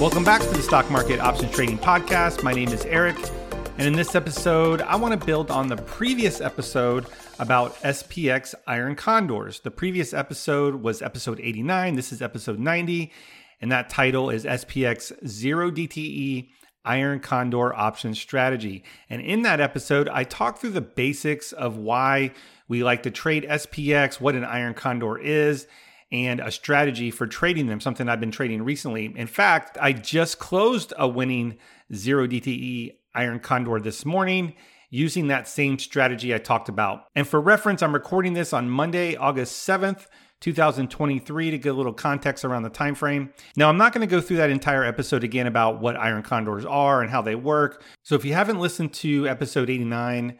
Welcome back to the Stock Market Options Trading Podcast. My name is Eric, and in this episode, I want to build on the previous episode about SPX iron condors. The previous episode was episode 89, this is episode 90, and that title is SPX Zero DTE Iron Condor Option Strategy. And in that episode, I talked through the basics of why we like to trade SPX, what an iron condor is and a strategy for trading them, something I've been trading recently. In fact, I just closed a winning zero DTE Iron Condor this morning using that same strategy I talked about. And for reference, I'm recording this on Monday, August 7th. 2023 to get a little context around the time frame. Now, I'm not going to go through that entire episode again about what iron condors are and how they work. So if you haven't listened to episode 89,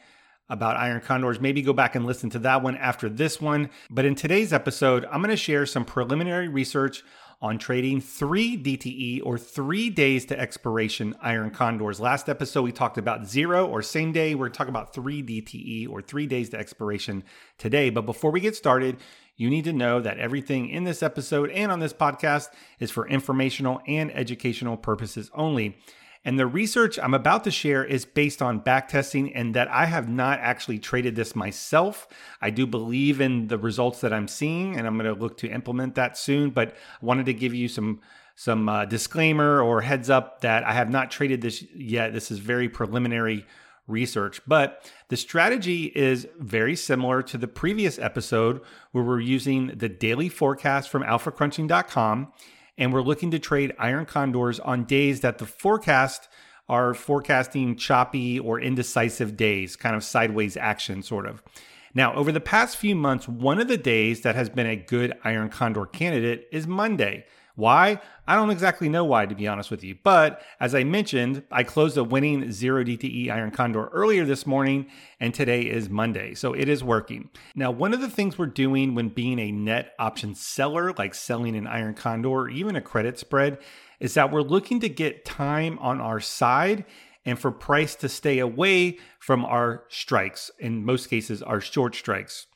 about iron condors. Maybe go back and listen to that one after this one. But in today's episode, I'm going to share some preliminary research on trading three DTE or three days to expiration iron condors. Last episode, we talked about zero or same day. We're talking about three DTE or three days to expiration today. But before we get started, you need to know that everything in this episode and on this podcast is for informational and educational purposes only. And the research I'm about to share is based on backtesting and that I have not actually traded this myself. I do believe in the results that I'm seeing and I'm going to look to implement that soon, but I wanted to give you some some uh, disclaimer or heads up that I have not traded this yet. This is very preliminary research, but the strategy is very similar to the previous episode where we're using the daily forecast from alphacrunching.com and we're looking to trade iron condors on days that the forecast are forecasting choppy or indecisive days, kind of sideways action, sort of. Now, over the past few months, one of the days that has been a good iron condor candidate is Monday. Why? I don't exactly know why, to be honest with you. But as I mentioned, I closed a winning zero DTE Iron Condor earlier this morning, and today is Monday. So it is working. Now, one of the things we're doing when being a net option seller, like selling an Iron Condor or even a credit spread, is that we're looking to get time on our side and for price to stay away from our strikes, in most cases, our short strikes.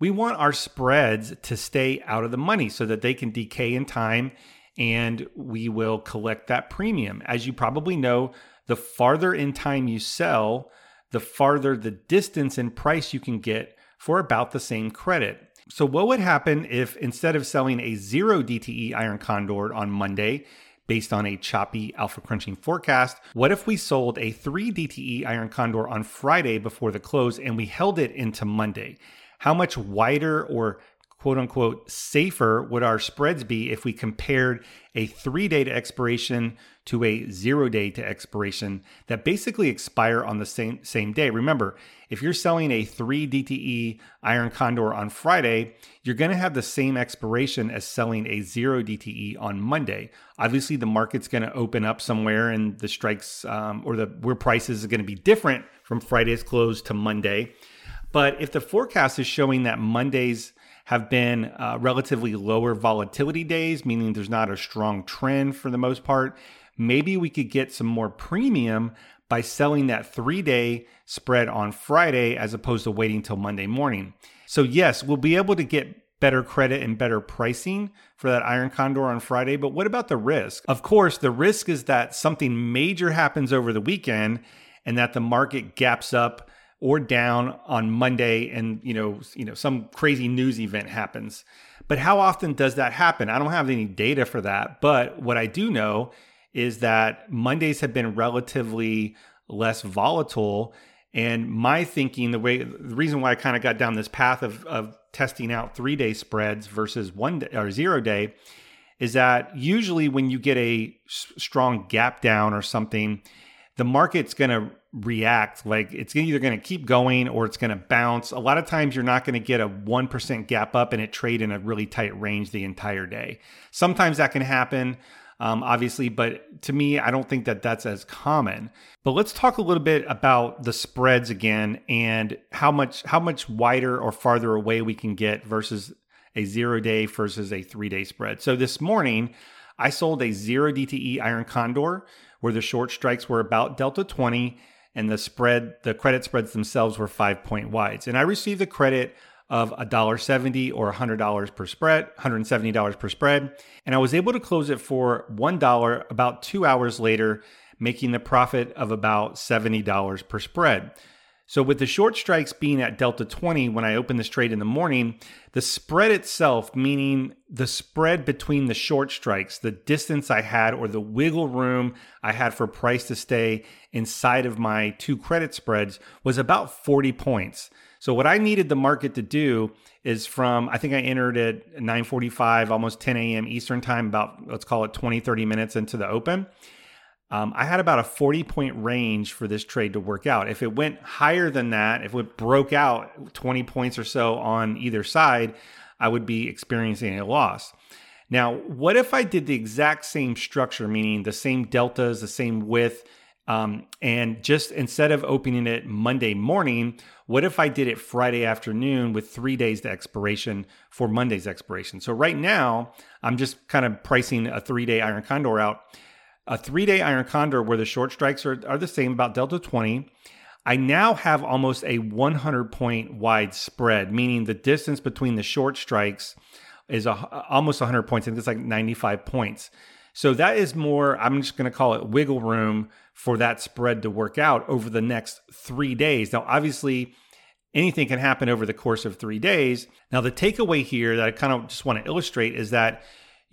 We want our spreads to stay out of the money so that they can decay in time and we will collect that premium. As you probably know, the farther in time you sell, the farther the distance in price you can get for about the same credit. So, what would happen if instead of selling a zero DTE iron condor on Monday, based on a choppy alpha crunching forecast, what if we sold a 3 DTE iron condor on Friday before the close and we held it into Monday? How much wider or quote unquote safer would our spreads be if we compared a three day to expiration to a zero day to expiration that basically expire on the same same day. Remember, if you're selling a three DTE iron condor on Friday, you're going to have the same expiration as selling a zero DTE on Monday. Obviously, the market's going to open up somewhere, and the strikes um, or the where prices are going to be different from Friday's close to Monday. But if the forecast is showing that Mondays have been uh, relatively lower volatility days, meaning there's not a strong trend for the most part, maybe we could get some more premium by selling that three day spread on Friday as opposed to waiting till Monday morning. So, yes, we'll be able to get better credit and better pricing for that Iron Condor on Friday. But what about the risk? Of course, the risk is that something major happens over the weekend and that the market gaps up or down on Monday and you know you know some crazy news event happens. But how often does that happen? I don't have any data for that, but what I do know is that Mondays have been relatively less volatile and my thinking the way the reason why I kind of got down this path of of testing out 3-day spreads versus 1 day or 0 day is that usually when you get a strong gap down or something the market's going to react like it's either going to keep going or it's going to bounce. A lot of times you're not going to get a 1% gap up and it trade in a really tight range the entire day. Sometimes that can happen um, obviously but to me i don't think that that's as common. But let's talk a little bit about the spreads again and how much how much wider or farther away we can get versus a zero day versus a three day spread. So this morning i sold a zero dte iron condor where the short strikes were about delta 20 and the spread, the credit spreads themselves were five point wides. And I received the credit of $1.70 or $100 per spread, $170 per spread. And I was able to close it for $1 about two hours later, making the profit of about $70 per spread. So, with the short strikes being at Delta 20 when I opened this trade in the morning, the spread itself, meaning the spread between the short strikes, the distance I had or the wiggle room I had for price to stay inside of my two credit spreads, was about 40 points. So, what I needed the market to do is from, I think I entered at 9:45, almost 10 a.m. Eastern time, about let's call it 20, 30 minutes into the open. Um, I had about a 40 point range for this trade to work out. If it went higher than that, if it broke out 20 points or so on either side, I would be experiencing a loss. Now, what if I did the exact same structure, meaning the same deltas, the same width, um, and just instead of opening it Monday morning, what if I did it Friday afternoon with three days to expiration for Monday's expiration? So right now, I'm just kind of pricing a three day iron condor out a three day iron condor where the short strikes are, are the same, about delta 20. I now have almost a 100 point wide spread, meaning the distance between the short strikes is a, almost 100 points. I think it's like 95 points. So that is more, I'm just going to call it wiggle room for that spread to work out over the next three days. Now, obviously, anything can happen over the course of three days. Now, the takeaway here that I kind of just want to illustrate is that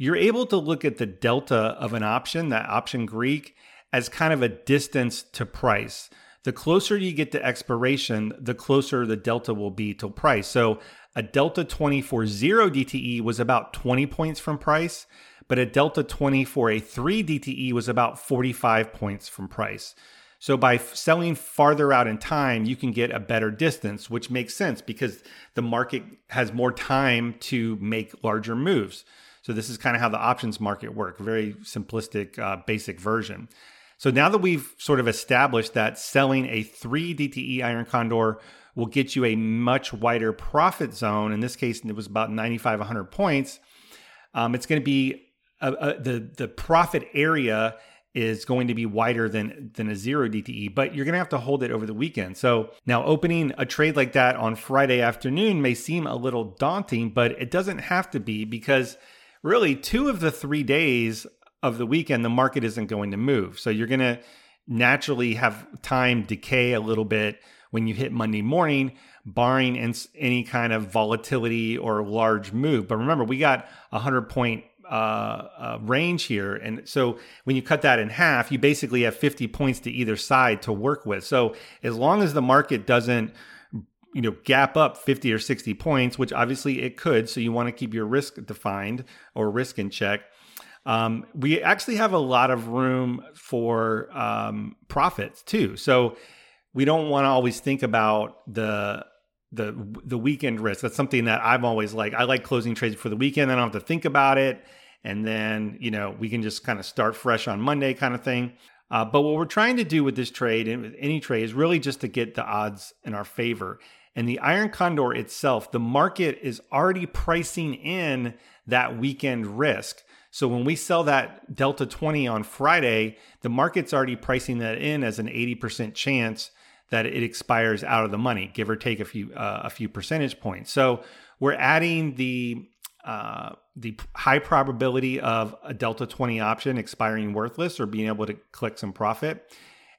you're able to look at the delta of an option, that option Greek, as kind of a distance to price. The closer you get to expiration, the closer the delta will be to price. So a delta 20 for zero DTE was about 20 points from price, but a delta 20 for a three DTE was about 45 points from price. So by selling farther out in time, you can get a better distance, which makes sense because the market has more time to make larger moves. So this is kind of how the options market work, very simplistic, uh, basic version. So now that we've sort of established that selling a three DTE iron condor will get you a much wider profit zone. In this case, it was about 95, 100 points. Um, it's going to be a, uh, a, uh, the the profit area is going to be wider than than a zero DTE, but you're going to have to hold it over the weekend. So now opening a trade like that on Friday afternoon may seem a little daunting, but it doesn't have to be because really two of the three days of the weekend, the market isn't going to move. So you're going to naturally have time decay a little bit when you hit Monday morning, barring any kind of volatility or large move. But remember, we got a 100 point uh, uh, range here. And so when you cut that in half, you basically have 50 points to either side to work with. So as long as the market doesn't you know gap up 50 or 60 points which obviously it could so you want to keep your risk defined or risk in check. Um, we actually have a lot of room for um, profits too so we don't want to always think about the the the weekend risk. That's something that i've always like i like closing trades for the weekend i don't have to think about it and then you know we can just kind of start fresh on monday kind of thing. Uh, but what we're trying to do with this trade and with any trade is really just to get the odds in our favor and the Iron Condor itself, the market is already pricing in that weekend risk. So when we sell that Delta 20 on Friday, the market's already pricing that in as an 80% chance that it expires out of the money, give or take a few uh, a few percentage points. So we're adding the uh, the high probability of a Delta 20 option expiring worthless or being able to collect some profit,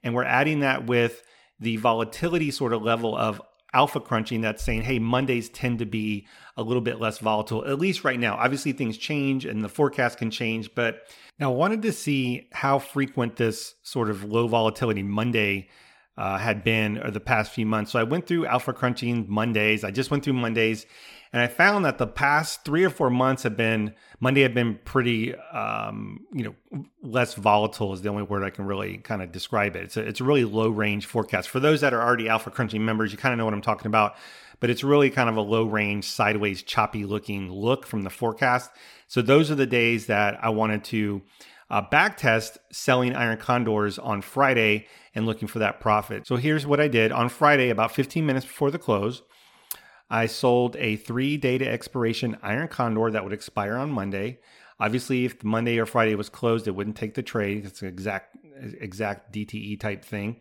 and we're adding that with the volatility sort of level of alpha crunching that's saying, hey, Mondays tend to be a little bit less volatile, at least right now. Obviously, things change and the forecast can change. But now I wanted to see how frequent this sort of low volatility Monday uh, had been or the past few months. So I went through alpha crunching Mondays. I just went through Mondays and I found that the past three or four months have been Monday have been pretty, um, you know, less volatile is the only word I can really kind of describe it. It's a, it's a really low range forecast. For those that are already alpha crunching members, you kind of know what I'm talking about. But it's really kind of a low range, sideways, choppy looking look from the forecast. So those are the days that I wanted to uh, back test selling iron condors on Friday and looking for that profit. So here's what I did on Friday, about 15 minutes before the close. I sold a three data expiration iron condor that would expire on Monday. Obviously, if Monday or Friday was closed, it wouldn't take the trade. It's an exact exact DTE type thing.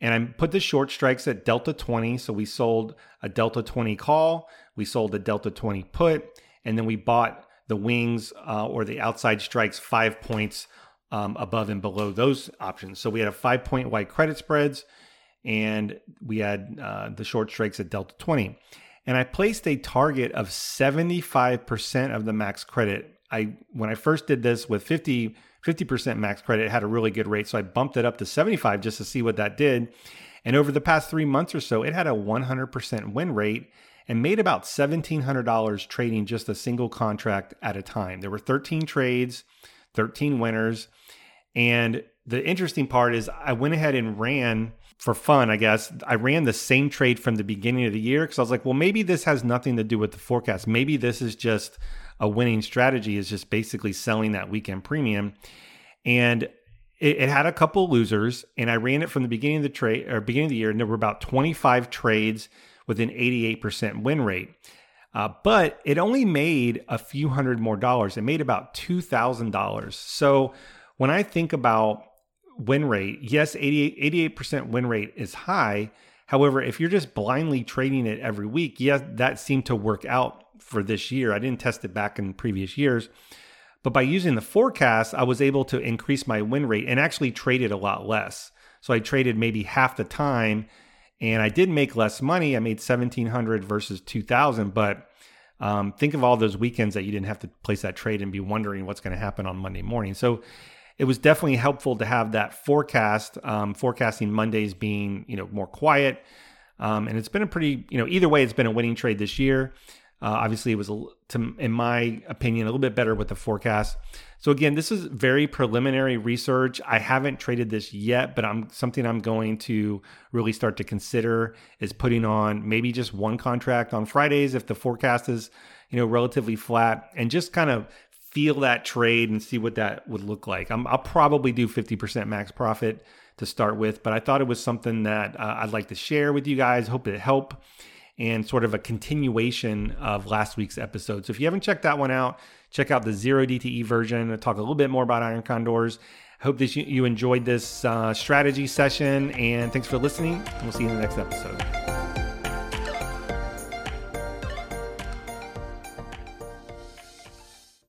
And I put the short strikes at Delta 20. So we sold a Delta 20 call, we sold a Delta 20 put, and then we bought the wings uh, or the outside strikes five points um, above and below those options. So we had a five point wide credit spreads and we had uh, the short strikes at Delta 20. And I placed a target of 75% of the max credit. I when I first did this with 50 50% max credit, it had a really good rate. So I bumped it up to 75 just to see what that did. And over the past three months or so, it had a 100% win rate and made about $1,700 trading just a single contract at a time. There were 13 trades, 13 winners. And the interesting part is I went ahead and ran for fun, I guess. I ran the same trade from the beginning of the year because I was like, well, maybe this has nothing to do with the forecast. Maybe this is just a winning strategy, is just basically selling that weekend premium. And it, it had a couple losers, and I ran it from the beginning of the trade or beginning of the year, and there were about 25 trades with an 88% win rate. Uh, but it only made a few hundred more dollars. It made about $2,000. So when I think about win rate, yes, 88, 88% win rate is high. However, if you're just blindly trading it every week, yes, that seemed to work out for this year. I didn't test it back in previous years. But by using the forecast, I was able to increase my win rate and actually traded a lot less. So I traded maybe half the time and I did make less money. I made 1700 versus 2000, but um, think of all those weekends that you didn't have to place that trade and be wondering what's going to happen on Monday morning. So it was definitely helpful to have that forecast, um, forecasting Mondays being, you know, more quiet. Um, and it's been a pretty, you know, either way, it's been a winning trade this year. Uh, obviously, it was, a, to, in my opinion, a little bit better with the forecast. So again, this is very preliminary research. I haven't traded this yet, but I'm something I'm going to really start to consider is putting on maybe just one contract on Fridays if the forecast is, you know, relatively flat, and just kind of feel that trade and see what that would look like. i will probably do 50% max profit to start with, but I thought it was something that uh, I'd like to share with you guys. Hope it help and sort of a continuation of last week's episode. So if you haven't checked that one out, check out the zero DTE version. I'll talk a little bit more about iron condors. Hope that you enjoyed this uh, strategy session and thanks for listening. We'll see you in the next episode.